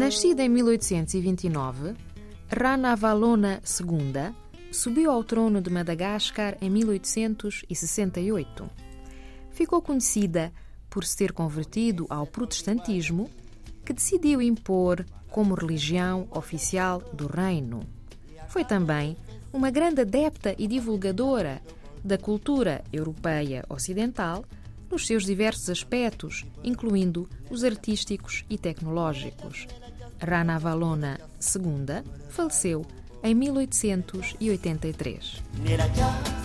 Nascida em 1829, Rana Valona II subiu ao trono de Madagascar em 1868. Ficou conhecida por se ter convertido ao protestantismo, que decidiu impor como religião oficial do reino. Foi também uma grande adepta e divulgadora da cultura europeia ocidental nos seus diversos aspectos, incluindo os artísticos e tecnológicos. Rana Valona II faleceu em 1883.